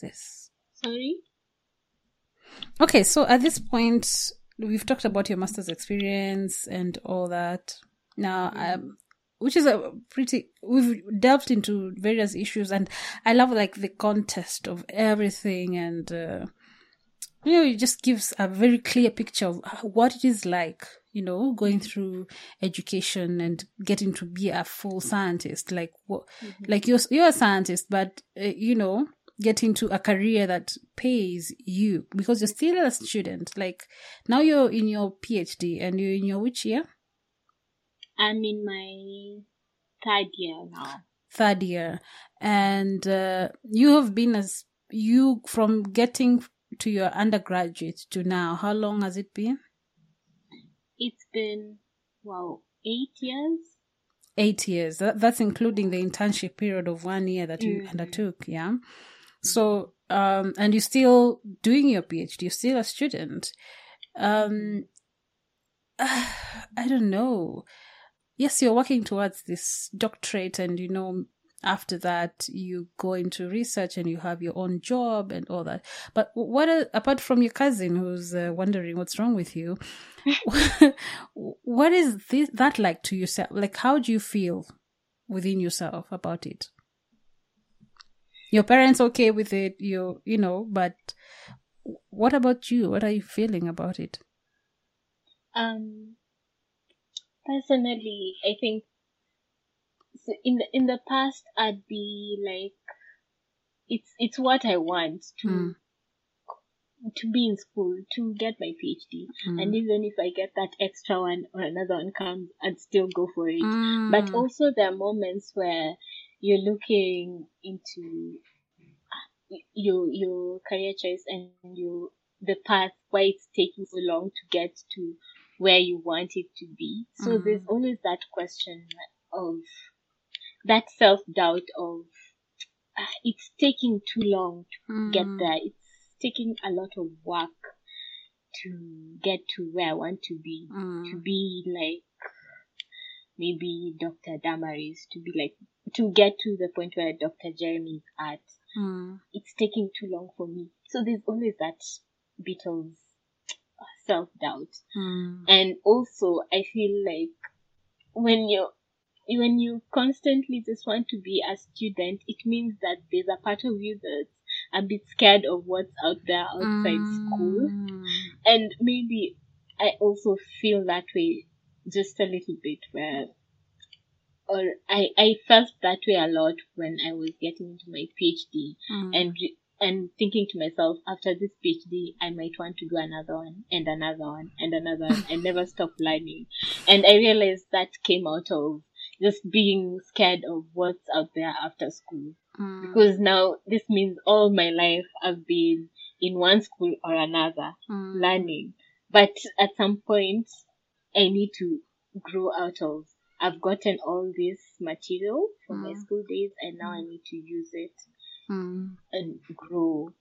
This? Sorry? Okay, so at this point, we've talked about your master's experience and all that. Now, um, which is a pretty, we've delved into various issues and I love like the context of everything and, uh, you know, it just gives a very clear picture of what it is like, you know, going through education and getting to be a full scientist. Like what, mm-hmm. like you're, you're a scientist, but, uh, you know, get into a career that pays you because you're still a student. Like now you're in your PhD and you're in your which year? I'm in my third year now. Third year. And uh, you have been as you from getting to your undergraduate to now, how long has it been? It's been, well, eight years. Eight years. That, that's including the internship period of one year that you mm-hmm. undertook, yeah? So, um, and you're still doing your PhD, you're still a student. Um, I don't know. Yes, you're working towards this doctorate, and you know, after that, you go into research and you have your own job and all that. But what, apart from your cousin who's uh, wondering what's wrong with you, what is this, that like to yourself? Like, how do you feel within yourself about it? Your parents okay with it you you know but what about you what are you feeling about it um personally i think so in the in the past i'd be like it's it's what i want to mm. to be in school to get my phd mm. and even if i get that extra one or another one comes i'd still go for it mm. but also there are moments where you're looking into your your career choice and you the path why it's taking so long to get to where you want it to be. So mm-hmm. there's always that question of that self doubt of uh, it's taking too long to mm-hmm. get there. It's taking a lot of work to get to where I want to be. Mm-hmm. To be like maybe Dr. Damaris, to be like to get to the point where Dr. Jeremy is at. Mm. It's taking too long for me. So there's always that bit of self doubt. Mm. And also, I feel like when you're when you constantly just want to be a student, it means that there's a part of you that's a bit scared of what's out there outside mm. school. And maybe I also feel that way just a little bit where or I, I felt that way a lot when I was getting into my PhD mm. and and thinking to myself after this PhD I might want to do another one and another one and another one and never stop learning. And I realized that came out of just being scared of what's out there after school. Mm. Because now this means all my life I've been in one school or another mm. learning. But at some point I need to grow out of I've gotten all this material from mm. my school days and now I need to use it mm. and grow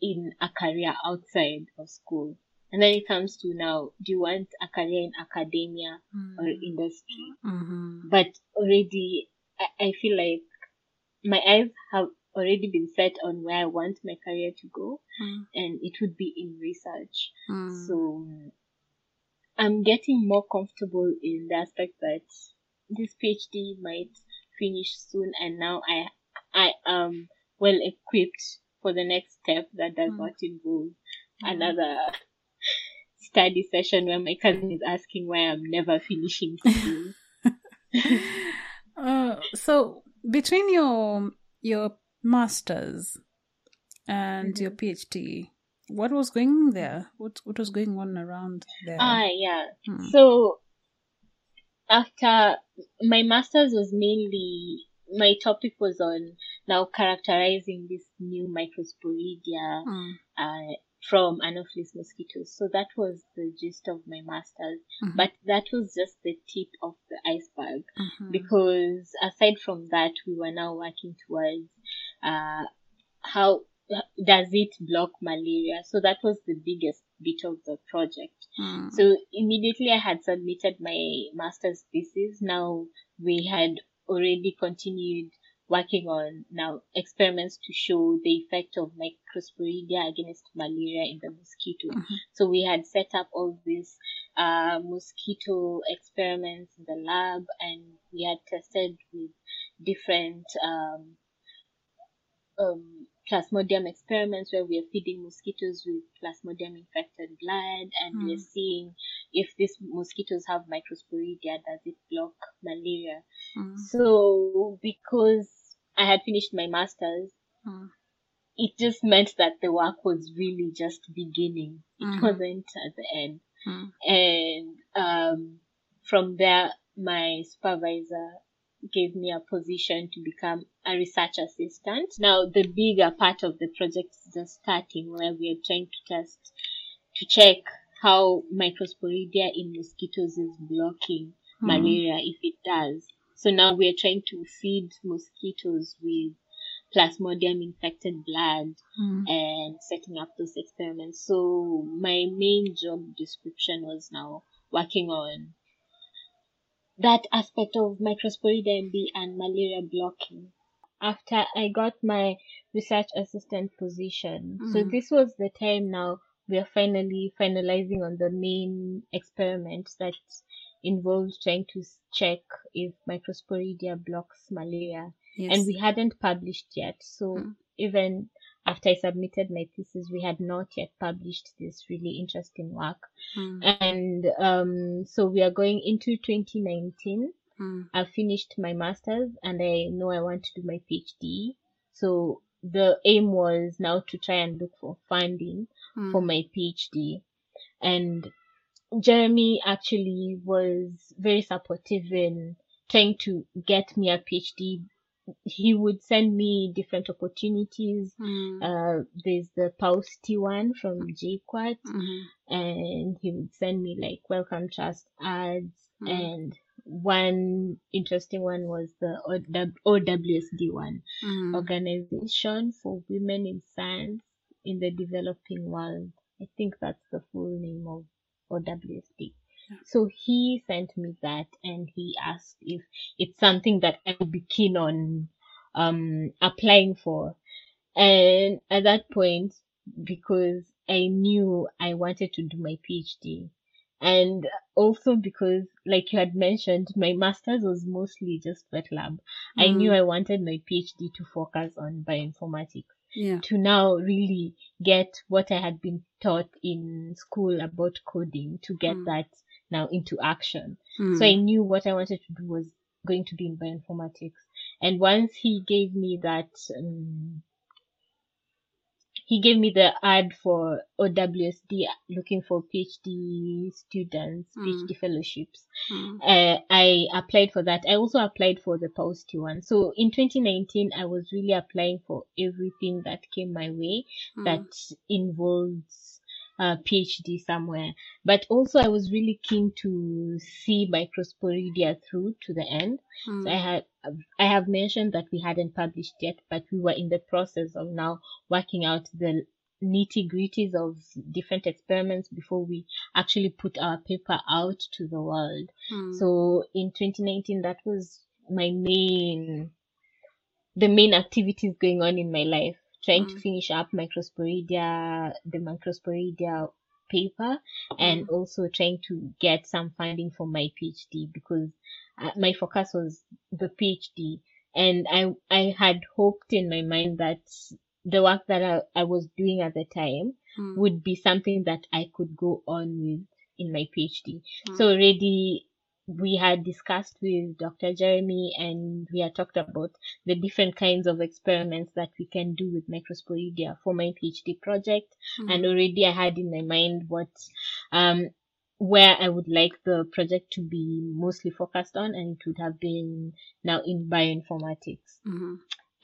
in a career outside of school. And then it comes to now, do you want a career in academia mm. or industry? Mm-hmm. But already, I, I feel like my eyes have already been set on where I want my career to go, mm. and it would be in research. Mm. So I'm getting more comfortable in the aspect that this PhD might finish soon, and now I I am well equipped for the next step that does mm. not involve mm. another study session where my cousin is asking why I'm never finishing school. uh, so between your your masters and mm-hmm. your PhD. What was going there? What what was going on around there? Ah, yeah. Hmm. So after my master's was mainly my topic was on now characterizing this new microsporidia mm. uh, from Anopheles mosquitoes. So that was the gist of my master's, mm-hmm. but that was just the tip of the iceberg mm-hmm. because aside from that, we were now working towards uh, how does it block malaria? So that was the biggest bit of the project. Mm. So immediately I had submitted my master's thesis. Now we had already continued working on now experiments to show the effect of microsporidia against malaria in the mosquito. Mm-hmm. So we had set up all these uh, mosquito experiments in the lab and we had tested with different um, um, plasmodium experiments where we are feeding mosquitoes with plasmodium infected blood and mm. we're seeing if these mosquitoes have microsporidia, does it block malaria? Mm. So because I had finished my master's, mm. it just meant that the work was really just beginning. It mm. wasn't at the end. Mm. And um, from there, my supervisor gave me a position to become a research assistant. Now, the bigger part of the project is just starting where we are trying to test, to check how microsporidia in mosquitoes is blocking mm. malaria if it does. So now we are trying to feed mosquitoes with plasmodium infected blood mm. and setting up those experiments. So my main job description was now working on that aspect of microsporidia MB and malaria blocking after I got my research assistant position. Mm. So this was the time now we are finally finalizing on the main experiment that involves trying to check if microsporidia blocks malaria. Yes. And we hadn't published yet. So mm. even after I submitted my thesis, we had not yet published this really interesting work. Mm. And um, so we are going into 2019. Mm. I've finished my master's and I know I want to do my PhD. So the aim was now to try and look for funding mm. for my PhD. And Jeremy actually was very supportive in trying to get me a PhD he would send me different opportunities. Mm. Uh, there's the PAUSTI one from JKUAT, mm-hmm. and he would send me like Wellcome Trust ads. Mm. And one interesting one was the OWSD one, mm. Organization for Women in Science in the Developing World. I think that's the full name of OWSD. So he sent me that and he asked if it's something that I would be keen on um applying for. And at that point, because I knew I wanted to do my PhD, and also because, like you had mentioned, my master's was mostly just wet lab. Mm. I knew I wanted my PhD to focus on bioinformatics. Yeah. To now really get what I had been taught in school about coding, to get mm. that now into action. Mm. So I knew what I wanted to do was going to be in bioinformatics. And once he gave me that, um, he gave me the ad for OWSD looking for PhD students, mm. PhD fellowships. Mm. Uh, I applied for that. I also applied for the PAUSTI one. So in 2019, I was really applying for everything that came my way mm. that involves uh, PhD somewhere. But also, I was really keen to see Microsporidia through to the end. Mm. So I had, I have mentioned that we hadn't published yet, but we were in the process of now working out the nitty gritties of different experiments before we actually put our paper out to the world. Mm. So in 2019, that was my main, the main activities going on in my life trying to finish up microsporidia, the microsporidia paper, and mm. also trying to get some funding for my PhD because uh, my focus was the PhD, and I I had hoped in my mind that the work that I, I was doing at the time mm. would be something that I could go on with in my PhD. Mm. So already we had discussed with Dr. Jeremy and we had talked about the different kinds of experiments that we can do with microsporidia for my PhD project. Mm-hmm. And already I had in my mind what, um, where I would like the project to be mostly focused on, and it would have been now in bioinformatics. Mm-hmm.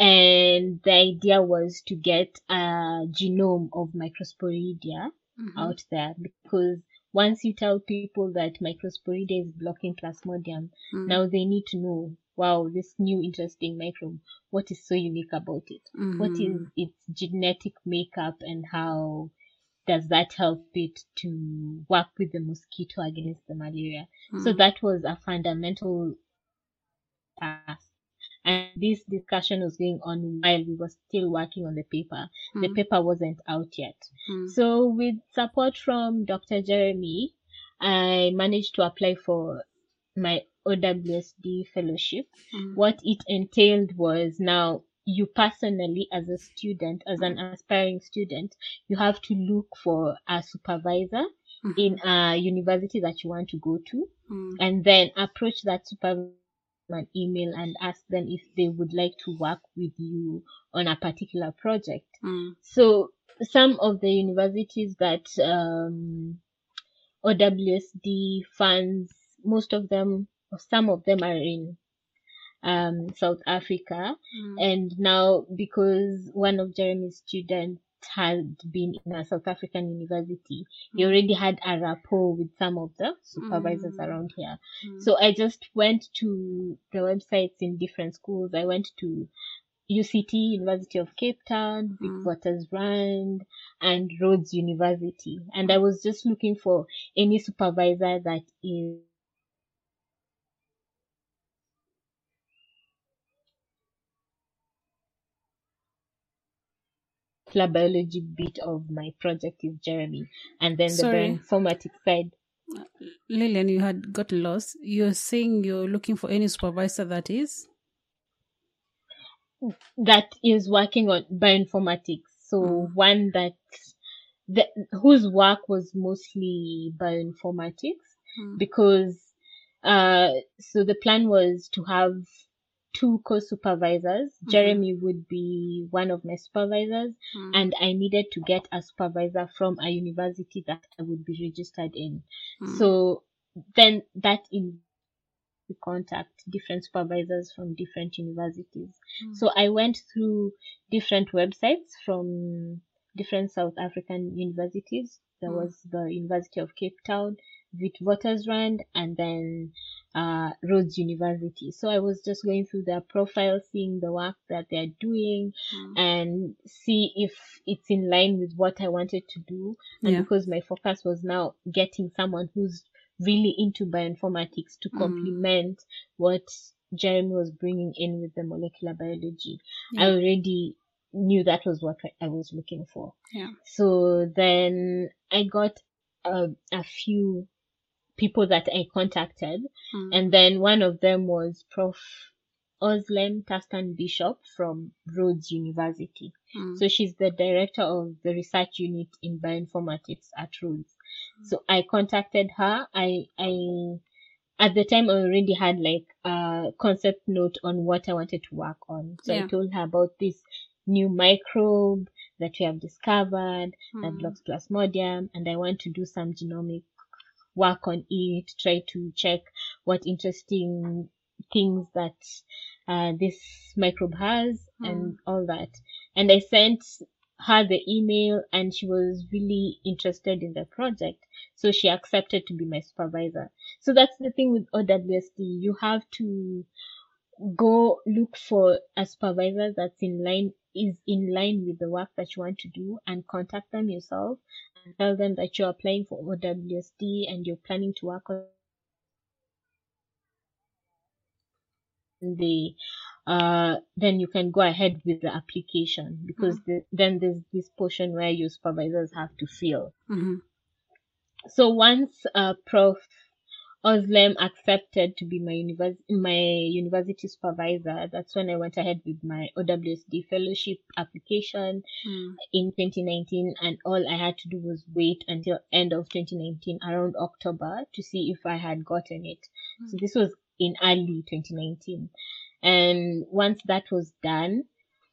And the idea was to get a genome of microsporidia Mm-hmm. out there because once you tell people that microsporidia is blocking plasmodium, Mm. now they need to know, wow, this new interesting microbe, what is so unique about it? What is Mhm. its genetic makeup and how does that help it to work with the mosquito against the malaria? So Mm. that was a fundamental task. And this discussion was going on while we were still working on the paper. The Mm. paper wasn't out yet. Mm. So with support from Dr. Jeremy, I managed to apply for my OWSD fellowship. Mm. What it entailed was now you personally as a student, as an aspiring student, you have to look for a supervisor Mhm. in a university that you want to go to Mm. and then approach that supervisor an email and ask them if they would like to work with you on a particular project. Mm. So some of the universities that um, OWSD funds, most of them, or some of them are in um, South Africa. Mm. And now because one of Jeremy's students had been in a South African university, he already had a rapport with some of the supervisors Mm. around here. Mm. So I just went to the websites in different schools. I went to UCT, University of Cape Town, Mm. Witwatersrand, and Rhodes University. And I was just looking for any supervisor that is biology bit of my project is Jeremy. And then Sorry. the bioinformatics side Lilian, you had got lost. You're saying you're looking for any supervisor that is? that is working on bioinformatics. So Mm. one that the, whose work was mostly bioinformatics Mm. because uh so the plan was to have two co-supervisors. Mhm. Jeremy would be one of my supervisors Mm. and I needed to get a supervisor from a university that I would be registered in. Mm. So then that in contact different supervisors from different universities. Mm. So I went through different websites from different South African universities. There Mm. was the University of Cape Town, Witwatersrand, and then uh, Rhodes University. So I was just going through their profile, seeing the work that they're doing, Mm. and see if it's in line with what I wanted to do. And Yeah. because my focus was now getting someone who's really into bioinformatics to Mm. complement what Jeremy was bringing in with the molecular biology. I already knew that was what I- was looking for. Yeah. So then I got uh, a few people that I contacted, Mm. and then one of them was Prof. Özlem Tastan Bishop from Rhodes University. Mm. So she's the director of the research unit in bioinformatics at Rhodes. So I contacted her. I, I, at the time I already had like a concept note on what I wanted to work on. So I told her about this new microbe that we have discovered that Mm. blocks plasmodium and I want to do some genomic work on it, try to check what interesting things that uh, this microbe has and all that. And I sent her the email and she was really interested in the project. So she accepted to be my supervisor. So that's the thing with OWSD. You have to go look for a supervisor that's in line is in line with the work that you want to do and contact them yourself and tell them that you're applying for OWSD and you're planning to work on the uh then you can go ahead with the application because the, then there's this portion where your supervisors have to fill Mhm. so once uh, Prof. Özlem accepted to be my univers- my university supervisor, that's when I went ahead with my OWSD fellowship application Mm. in 2019 and all I had to do was wait until end of 2019 around October to see if I had gotten it. So this was in early 2019. And once that was done,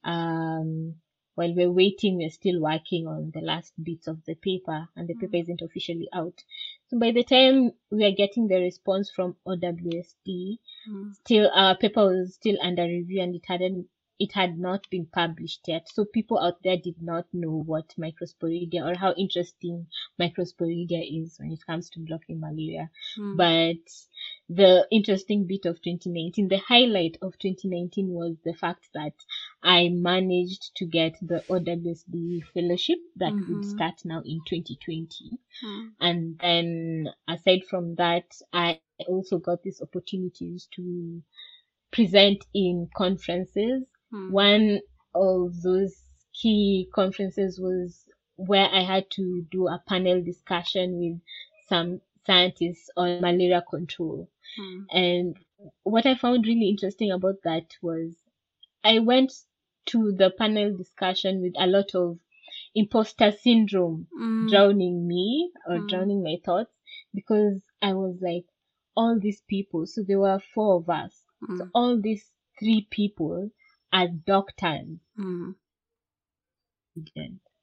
um, while we're waiting, we're still working on the last bits of the paper and the paper isn't officially out. So by the time we are getting the response from OWSD, Mm. still our paper was still under review and it hadn't it had not been published yet. So people out there did not know what microsporidia or how interesting microsporidia is when it comes to blocking malaria. Mm. But the interesting bit of 2019, the highlight of 2019 was the fact that I managed to get the OWSD fellowship that would Mhm. start now in 2020. Mm. And then aside from that, I also got these opportunities to present in conferences. Mm. One of those key conferences was where I had to do a panel discussion with some scientists on malaria control. Mm. And what I found really interesting about that was I went to the panel discussion with a lot of imposter syndrome Mm. drowning me or Mm. drowning my thoughts because I was like, all these people, so there were four of us. So Mm. all these three people are doctors. Mm.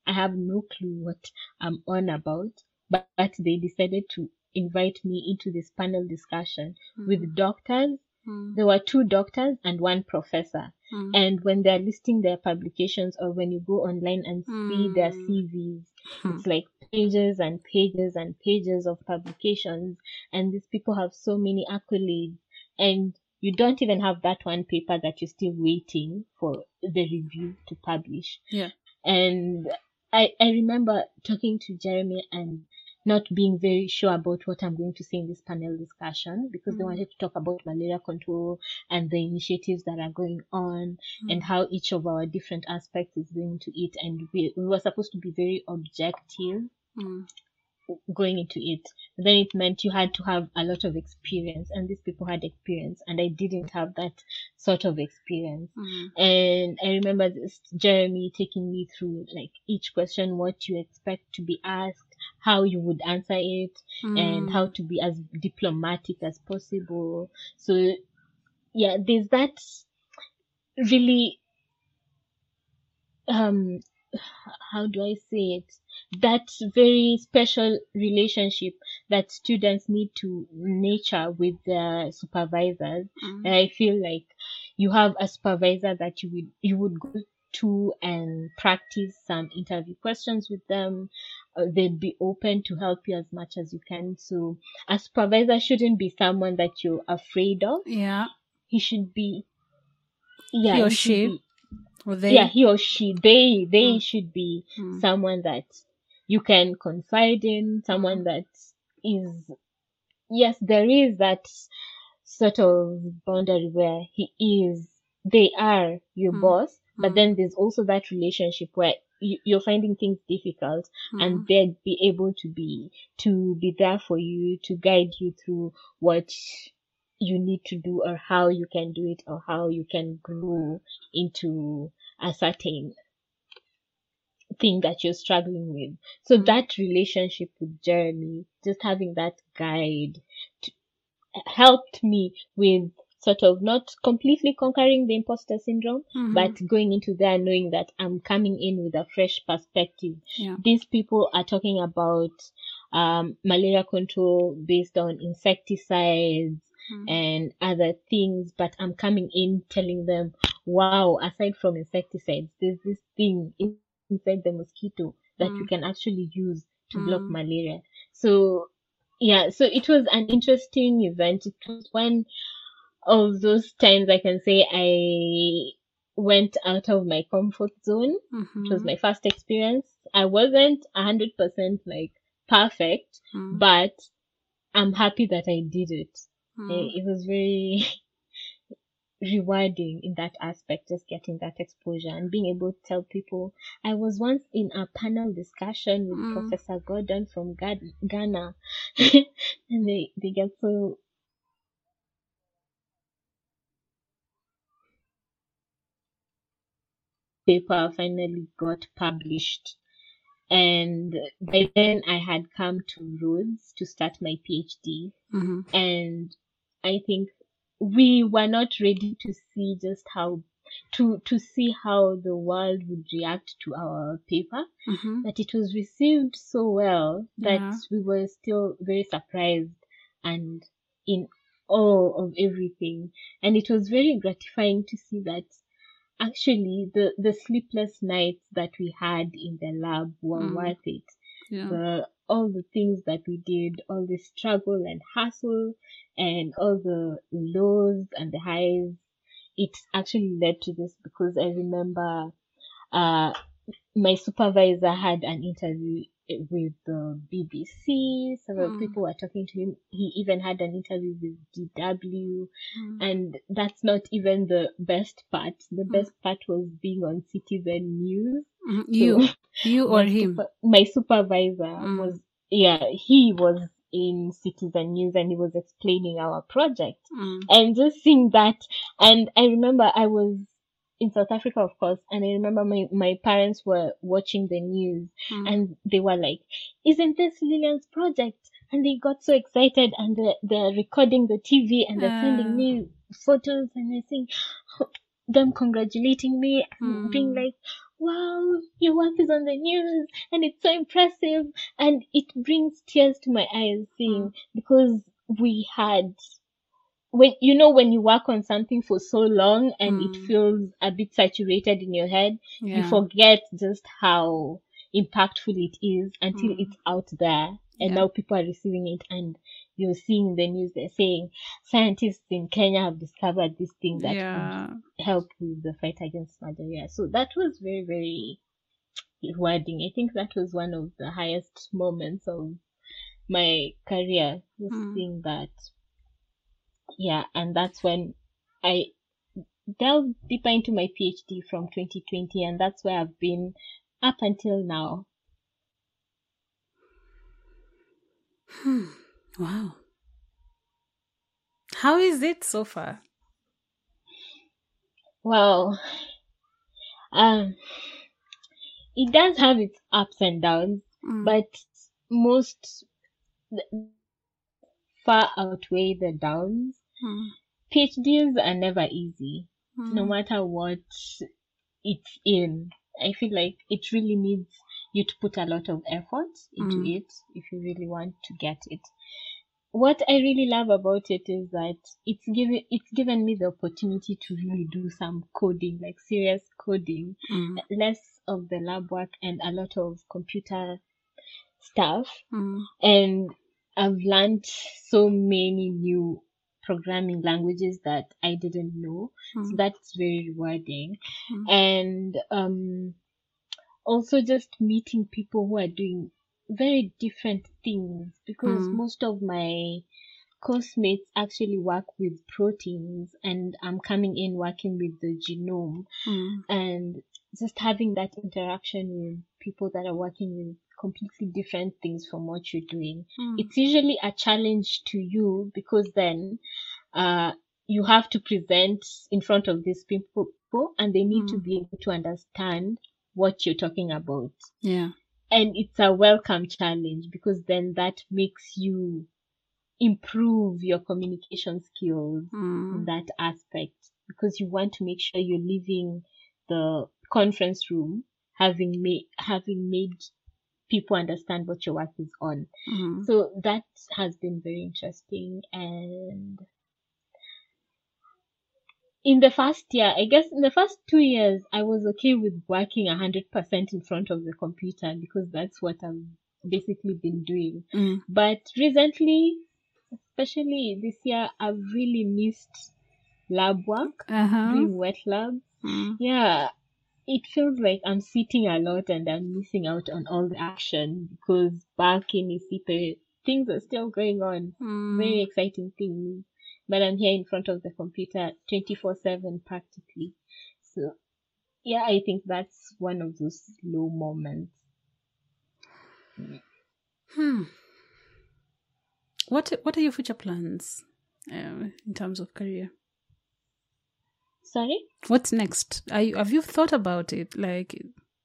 I have no clue what I'm on about, but, but they decided to invite me into this panel discussion with doctors. Mm. There were two doctors and one professor. Mm. And when they're listing their publications or when you go online and see their Mm. CVs, Hmm. it's like pages and pages and pages of publications. And these people have so many accolades. And you don't even have that one paper that you're still waiting for the review to publish. Yeah. And I, I remember talking to Jeremy and not being very sure about what I'm going to say in this panel discussion because they Mm. wanted to talk about malaria control and the initiatives that are going on Mm. and how each of our different aspects is going to it. And we, we were supposed to be very objective Mm. Going into it. Then it meant you had to have a lot of experience, and these people had experience, and I didn't have that sort of experience. Mm. And I remember this Jeremy taking me through like each question, what you expect to be asked, how you would answer it, and Mm. how to be as diplomatic as possible. So yeah, there's that really um how do I say it? That very special relationship that students need to nurture with their supervisors. Mm. And I feel like you have a supervisor that you would you would go to and practice some interview questions with them. Uh, they'd be open to help you as much as you can. So a supervisor shouldn't be someone that you're afraid of. Yeah. He should be yeah, He or should she? be- Or they? yeah, he or she, they, they Mm. should be Mm. someone that you can confide in, someone that is, yes, there is that sort of boundary where he is, they are your Mm. boss, but Mm. then there's also that relationship where you, you're finding things difficult Mm. and they'd be able to be, to be there for you, to guide you through what you need to do or how you can do it or how you can grow into a certain thing that you're struggling with. So Mm. that relationship with Jeremy, just having that guide to, helped me with sort of not completely conquering the imposter syndrome, Mhm. but going into there knowing that I'm coming in with a fresh perspective. Yeah. These people are talking about um, malaria control based on insecticides Mm. and other things, but I'm coming in telling them, wow, aside from insecticides, there's this thing in- inside the mosquito that you Mm. can actually use to block Mm. malaria. So, yeah, so it was an interesting event. It was one of those times I can say I went out of my comfort zone. It was Mhm. my first experience. I wasn't a hundred percent like perfect, Mm. but I'm happy that I did it. Mm. It was very, rewarding in that aspect, just getting that exposure and being able to tell people. I was once in a panel discussion with Mm. Professor Gordon from Ghana, and they, they get so paper finally got published. And by then I had come to Rhodes to start my PhD. Mm-hmm. And I think we were not ready to see just how to to see how the world would react to our paper Mm-hmm. but it was received so well that Yeah. we were still very surprised and in awe of everything and it was very gratifying to see that actually the the sleepless nights that we had in the lab were Mm. worth it Yeah. the all the things that we did, all the struggle and hustle, and all the lows and the highs, it actually led to this because I remember uh, my supervisor had an interview with the BBC. Several Mm. people were talking to him. He even had an interview with DW, Mm. and that's not even the best part. The best part was being on Citizen News. Mhm. You, you or my him? super- my supervisor Mm. was yeah he was in citizen news and he was explaining our project Mm. and just seeing that and i remember i was in south africa of course and i remember my, my parents were watching the news Mm. and they were like isn't this lilian's project and they got so excited and they're, they're recording the tv and they're Ah. sending me photos and i think them congratulating me and Mm. being like wow your work is on the news and it's so impressive and it brings tears to my eyes seeing because we had when you know when you work on something for so long and it Mm. feels a bit saturated in your head you forget just how impactful it is until Mm. it's out there and Yeah. now people are receiving it and you're seeing the news they're saying scientists in Kenya have discovered this thing that yeah. could help with the fight against malaria. So that was very, very rewarding. I think that was one of the highest moments of my career, just Mm. seeing that. Yeah, and that's when I delved deeper into my PhD from 2020, and that's where I've been up until now. Hmm. Wow. How is it so far? Well, um, it does have its ups and downs, Mm. but most far outweigh the downs. Mm. PhDs are never easy, no Mm. matter what it's in. I feel like it really needs you to put a lot of effort into Mm. it if you really want to get it. What I really love about it is that it's given it's given me the opportunity to really do some coding, like serious coding, Mm. less of the lab work and a lot of computer stuff Mm. and I've learned so many new programming languages that I didn't know. So Mm. that's very rewarding. Mm. And um also just meeting people who are doing very different things because Mm. most of my course mates actually work with proteins and I'm coming in working with the genome Mm. and just having that interaction with people that are working with completely different things from what you're doing. Mm. It's usually a challenge to you because then uh, you have to present in front of these people and they need to Mm. be able to understand what you're talking about. Yeah. And it's a welcome challenge because then that makes you improve your communication skills in Mm. that aspect because you want to make sure you're leaving the conference room having made having made people understand what your work is on. Mm. So that has been very interesting and in the first year, I guess in the first two years, I was okay with working a hundred percent in front of the computer because that's what I've basically been doing. Mm. But recently, especially this year, I've really missed lab work, Uh-huh. doing wet labs. Mm. Yeah, it feels like I'm sitting a lot and I'm missing out on all the action because back in ICIPE, things are still going on. Mm. Very exciting things. But I'm here in front of the computer 24 7 practically. So, yeah, I think that's one of those low moments. Hmm. What What are your future plans uh, in terms of career? Sorry. What's next? Are you, have you thought about it? Like,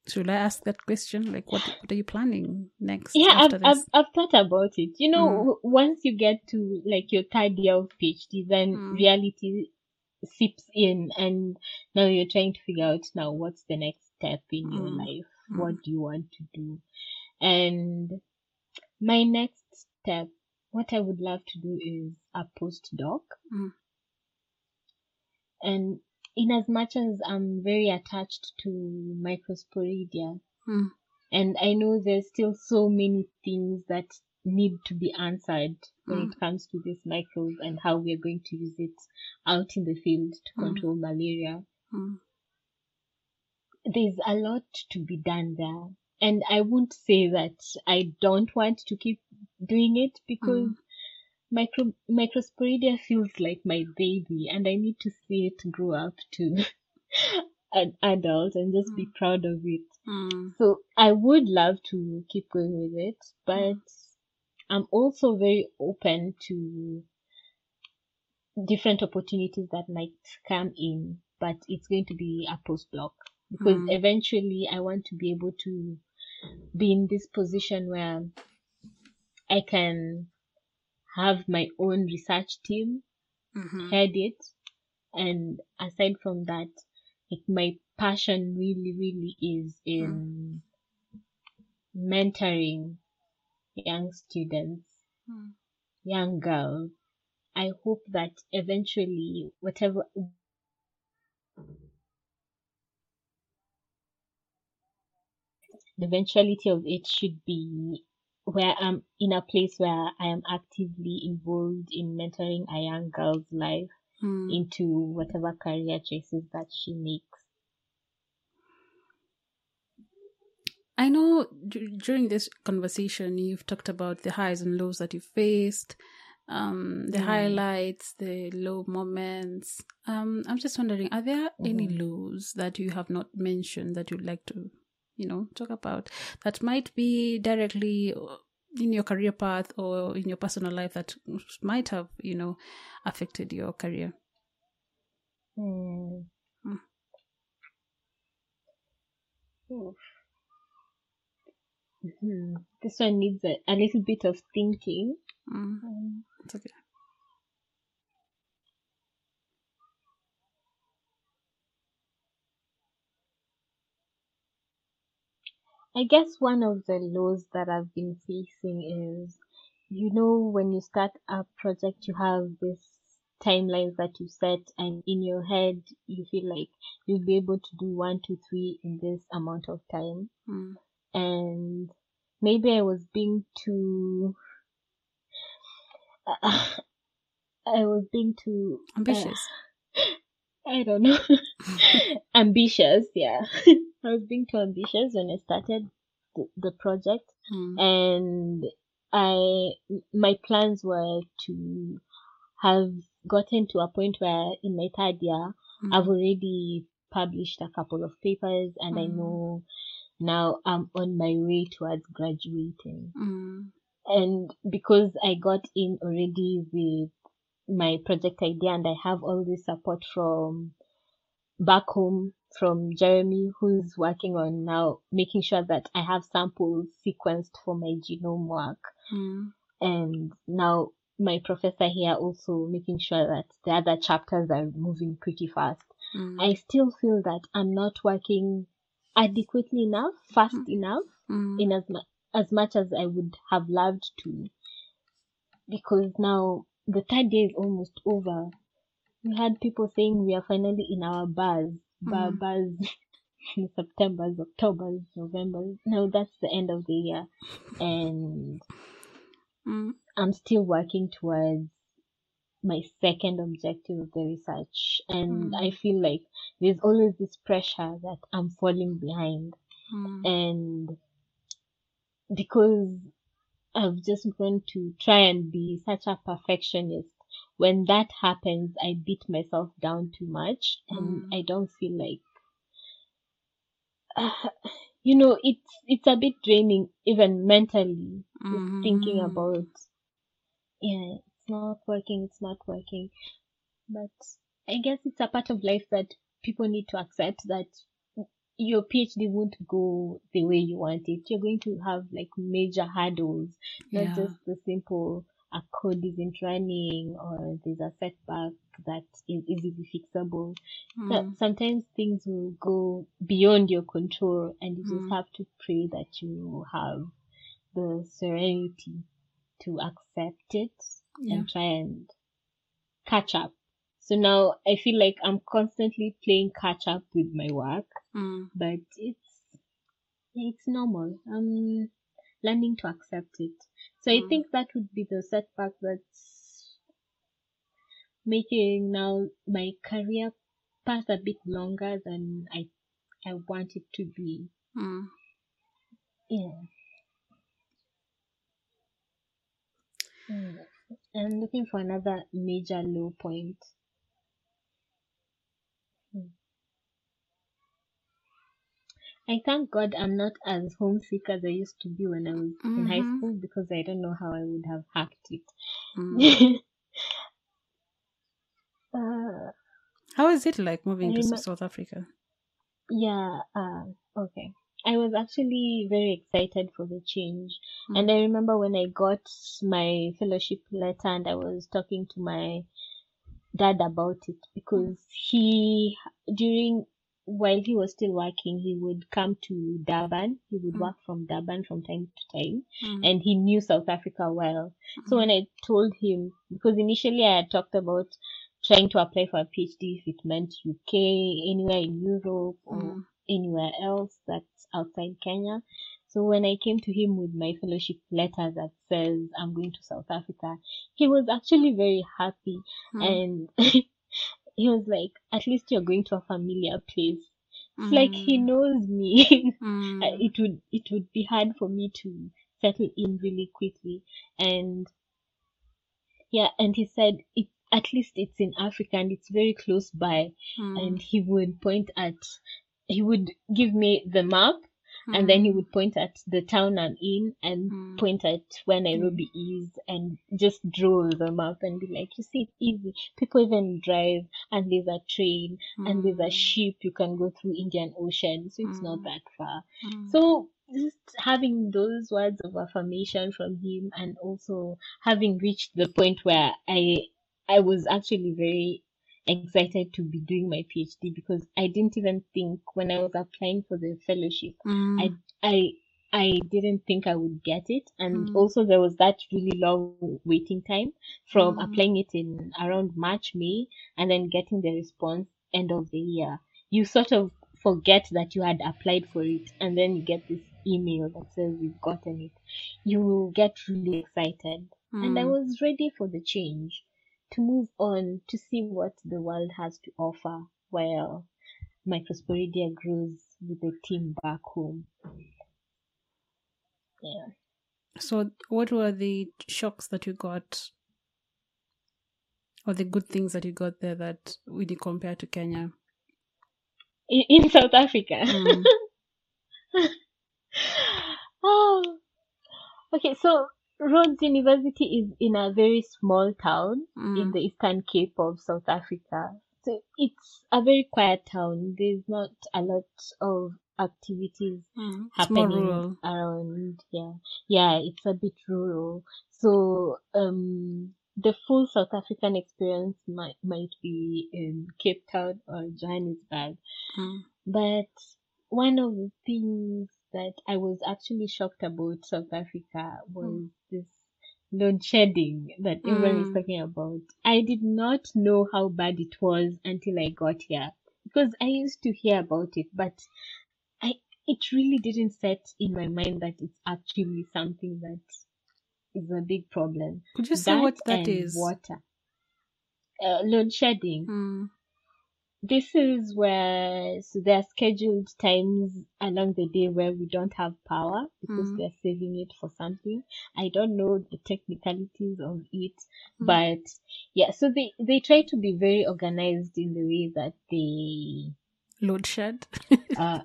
should I ask that question? Like, what What are you planning next? Yeah, I've, I've? I've thought about it. You know, Mm. once you get to like your third year of PhD, then Mm. reality seeps in, and now you're trying to figure out now what's the next step in your Mm. life. Mm. What do you want to do? And my next step, what I would love to do is a postdoc. Mm. And in as much as I'm very attached to Microsporidia, Mm. and I know there's still so many things that need to be answered when Mm. it comes to this microbe and how we're going to use it out in the field to Mm. control malaria. Mm. There's a lot to be done there. And I won't say that I don't want to keep doing it because Mm. Micro microsporidia feels like my baby and I need to see it grow up to an adult and just be proud of it. Mm. So I would love to keep going with it, but I'm also very open to different opportunities that might come in, but it's going to be a postdoc because Mm. eventually I want to be able to be in this position where I can have my own research team, Mhm. head it, and aside from that, like my passion really, really is in mentoring young students, Mm. young girls. I hope that eventually, whatever the eventuality of it should be where I'm in a place where I am actively involved in mentoring a young girl's life Mm. into whatever career choices that she makes. I know d- during this conversation you've talked about the highs and lows that you faced, um, the Mm. highlights, the low moments. Um, I'm just wondering, are there any Mhm. lows that you have not mentioned that you'd like to, you know, talk about that might be directly in your career path or in your personal life that might have, you know, affected your career? Hmm. Hmm. Oof. Hmm. This one needs a, a little bit of thinking. Mm, Um, it's okay. I guess one of the lows that I've been facing is, you know, when you start a project, you have this timelines that you set, and in your head, you feel like you'll be able to do one, two, three in this amount of time. Mm, And maybe I was being too, I was being too ambitious. I don't know. ambitious, yeah. I was being too ambitious when I started the, the project, Mm, and I my plans were to have gotten to a point where in my third year mm, I've already published a couple of papers, and I Mm. know now I'm on my way towards graduating. mm, And because I got in already with my project idea and I have all this support from back home from Jeremy, who's working on now making sure that I have samples sequenced for my genome work. mm, And now my professor here also making sure that the other chapters are moving pretty fast. mm, I still feel that I'm not working adequately enough, fast Mm. enough mm, in as, mu- as much as I would have loved to. Because now the third day is almost over. We had people saying we are finally in our bars, Mm. bars in September, October, November. No, that's the end of the year. And mm, I'm still working towards my second objective of the research. And Mm. I feel like there's always this pressure that I'm falling behind. mm, and because I've just grown to try and be such a perfectionist when that happens, I beat myself down too much and Mm. I don't feel like, uh, you know, it's, it's a bit draining even mentally just thinking Mhm. about, yeah, it's not working, it's not working. But I guess it's a part of life that people need to accept that your PhD won't go the way you want it. You're going to have like major hurdles, not Yeah. just the simple a code isn't running or there's a setback that is easily fixable. So Mm. sometimes things will go beyond your control and you just Mm. have to pray that you have the serenity to accept it Yeah. and try and catch up. So now I feel like I'm constantly playing catch up with my work, Mm. but it's it's normal. I'm learning to accept it. So I Mm. think that would be the setback that's making now my career path a bit longer than I I want it to be. Mm. Yeah. Mm. I'm looking for another major low point. I thank God I'm not as homesick as I used to be when I was in high Mhm. school because I don't know how I would have hacked it. Mm. uh, How is it like moving to South Africa? yeah, uh, okay. I was actually very excited for the change. Mm. And I remember when I got my fellowship letter and I was talking to my dad about it because he, during, while he was still working, he would come to Durban. He would Mm. work from Durban from time to time Mm. and he knew South Africa well. So when I told him, because initially I had talked about trying to apply for a PhD if it meant UK, anywhere in Europe or Mm. anywhere else that's outside Kenya. So when I came to him with my fellowship letter that says I'm going to South Africa, he was actually very happy Mm. and he was like, at least you're going to a familiar place. It's like he Mm. knows me. Mm. Uh, it would it would be hard for me to settle in really quickly and yeah and he said it at least it's in africa and it's very close by Mm. and he would point at he would give me the map and then he Mm. would point at the town i'm in and Mm. point at where nairobi is and just draw the map and be like you see it's easy people even drive and there's a train and there's a Mm. ship you can go through indian ocean so it's not Mm. that far Mm. so just having those words of affirmation from him and also having reached the point where I I was actually very excited to be doing my PhD because I didn't even think when I was applying for the fellowship Mm. I I didn't think I would get it and Mm. also there was that really long waiting time from Mm. applying it in around March May and then getting the response end of the year you sort of forget that you had applied for it and then you get this email that says you've gotten it you get really excited and I Mm. was ready for the change to move on to see what the world has to offer while Microsporidia grows with the team back home. Yeah. So, what were the shocks that you got, or the good things that you got there that we did compare to Kenya? In, in South Africa. Mm. oh. Okay, so Rhodes University is in a very small town in Mm. the Eastern Cape of South Africa. So it's a very quiet town. There's not a lot of activities Mm. Happening around yeah yeah it's a bit rural so um the full south african experience might might be in cape town or johannesburg Mm. but one of the things that i was actually shocked about south africa was this load shedding that everyone is Mm. talking about i did not know how bad it was until i got here because i used to hear about it but I it really didn't set in my mind that it's actually something that is a big problem. Could you say what that and is? Water. Uh, load shedding. Mm. This is where so there are scheduled times along the day where we don't have power because Mm. they're saving it for something. I don't know the technicalities of it, Mm. but yeah, so they they try to be very organized in the way that they Load shed. uh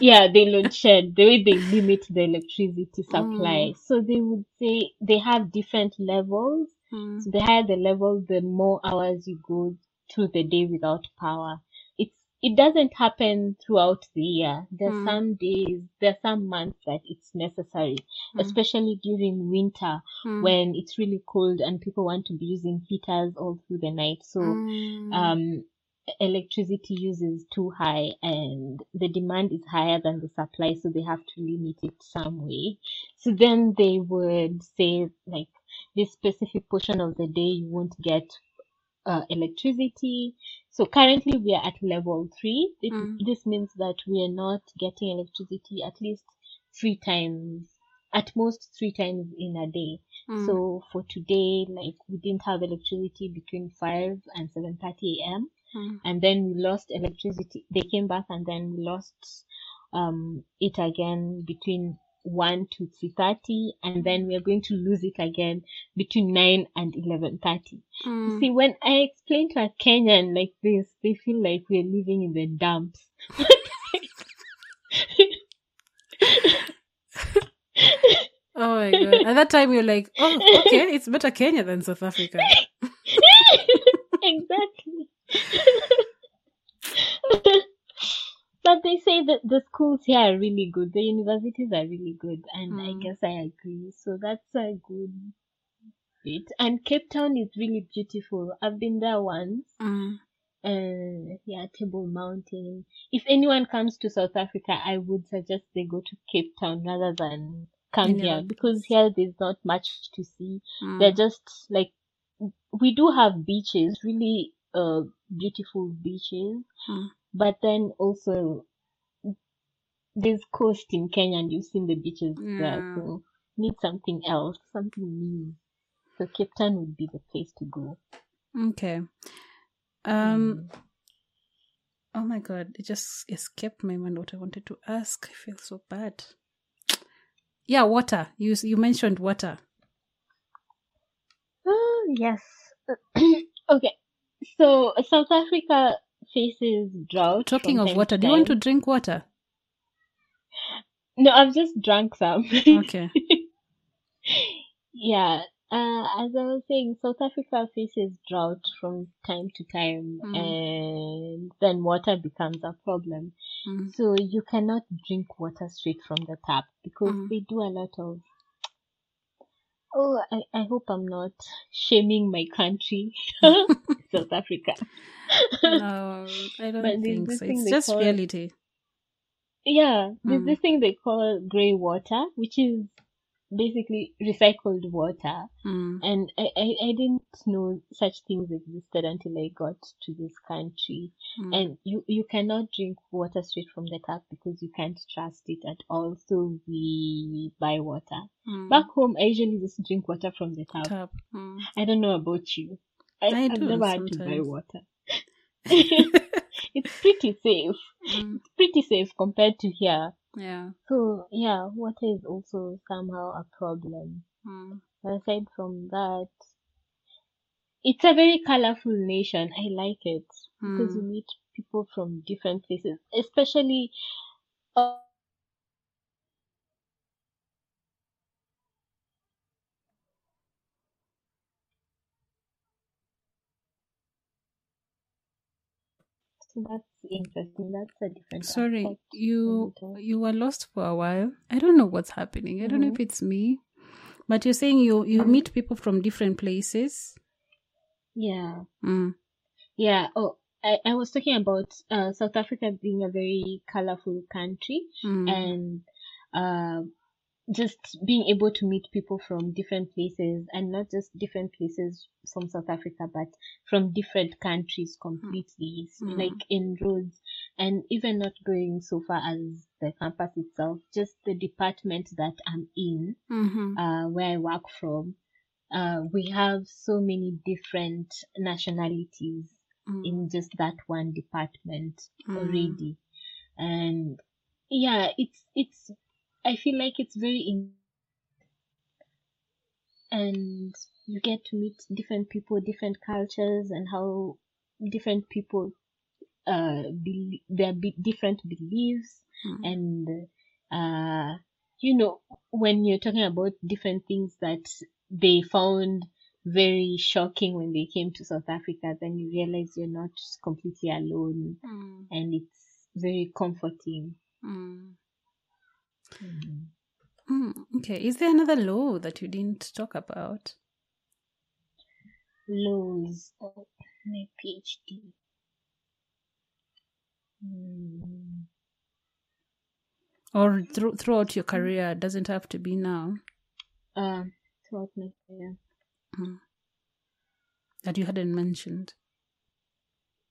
yeah they load shed the way they limit the electricity supply. Mm. So they would say they have different levels Mm. so the higher the level, the more hours you go through the day without power. It's it doesn't happen throughout the year. There's Mm. some days, there's some months that it's necessary, Mm. especially during winter Mm. when it's really cold and people want to be using heaters all through the night. So Mm. um electricity use is too high and the demand is higher than the supply so they have to limit it some way so then they would say like this specific portion of the day you won't get uh, electricity so currently we are at level 3 it, Mm. this means that we are not getting electricity at least three times at most three times in a day Mm. so for today like we didn't have electricity between 5 and 7:30 a.m Mm. and then we lost electricity. They came back and then we lost um it again between one to three thirty, and then we are going to lose it again between nine and eleven thirty. Mm. See, when I explain to a Kenyan like this, they feel like we're living in the dumps. Oh my god! At that time, you're like, "Oh, okay, it's better Kenya than South Africa." exactly. but they say that the schools here are really good. The universities are really good, and I Mm. guess I agree. So that's a good bit. And Cape Town is really beautiful. I've been there once. Mm. Uh, yeah, Table Mountain. If anyone comes to South Africa, I would suggest they go to Cape Town rather than come Any here because here there's not much to see Mm. they're just like we do have beaches really uh beautiful beaches Mm. But then also there's coast in kenya and you've seen the beaches there so need something else something new so cape town would be the place to go Okay. Um. Oh my god! It just escaped my mind what I wanted to ask. I feel so bad. Yeah, water. You you mentioned water. oh yes okay so south africa faces drought Talking of water, do you want to drink water? no i've just drunk some Okay. Yeah, uh, as I was saying, South Africa faces drought from time to time, Mm. and then water becomes a problem. Mm. So you cannot drink water straight from the tap because Mm. they do a lot of. Oh, I, I hope I'm not shaming my country, South Africa. No, I don't But think so. It's just call- reality. Yeah, there's Mm. this thing they call grey water, which is basically recycled water. Mm. and I, I, I didn't know such things existed until I got to this country. Mm. And you, you cannot drink water straight from the tap because you can't trust it at all. So we buy water. Mm. Back home, I usually just drink water from the tap. Tap. Mm. I don't know about you. I, I I've do never had to buy water. it's pretty safe. Mm. Pretty safe compared to here. Yeah. So yeah, water is also somehow a problem. Mm. aside from that, it's a very colorful nation. I like it because you Mm. meet people from different places, especially. Uh, that's interesting. That's a different. Sorry, aspect you you were lost for a while. I don't know what's happening. I don't know if Mhm. it's me, but you're saying you you meet people from different places. Yeah, Mm. yeah. Oh, I, I was talking about uh, South Africa being a very colorful country. Mm. and uh, just being able to meet people from different places and not just different places from South Africa, but from different countries completely, So, Mm. like in Rhodes, and even not going so far as the campus itself, just the department that I'm in, Mhm. uh, where I work from. Uh, we have so many different nationalities Mm. in just that one department Mm. already. And yeah, it's, it's, I feel like it's very in, and you get to meet different people, different cultures and how different people, uh, be, their be- different beliefs Mm. and uh you know when you're talking about different things that they found very shocking when they came to South Africa then you realize you're not completely alone Mm. and it's very comforting Mm. Mm. Okay. Is there another law that you didn't talk about? laws of my PhD Hmm. Or thro- throughout your career? It doesn't have to be now. um throughout my career That you hadn't mentioned.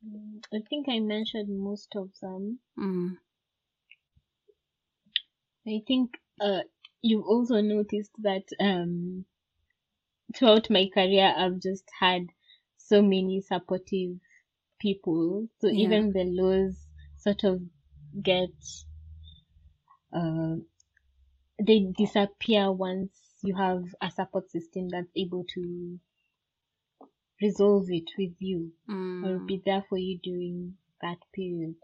Mm, I think I mentioned most of them Mm. I think uh, you've also noticed that um, throughout my career, I've just had so many supportive people. So Yeah. even the lows sort of get, uh, they disappear once you have a support system that's able to resolve it with you or Mm. be there for you during that period.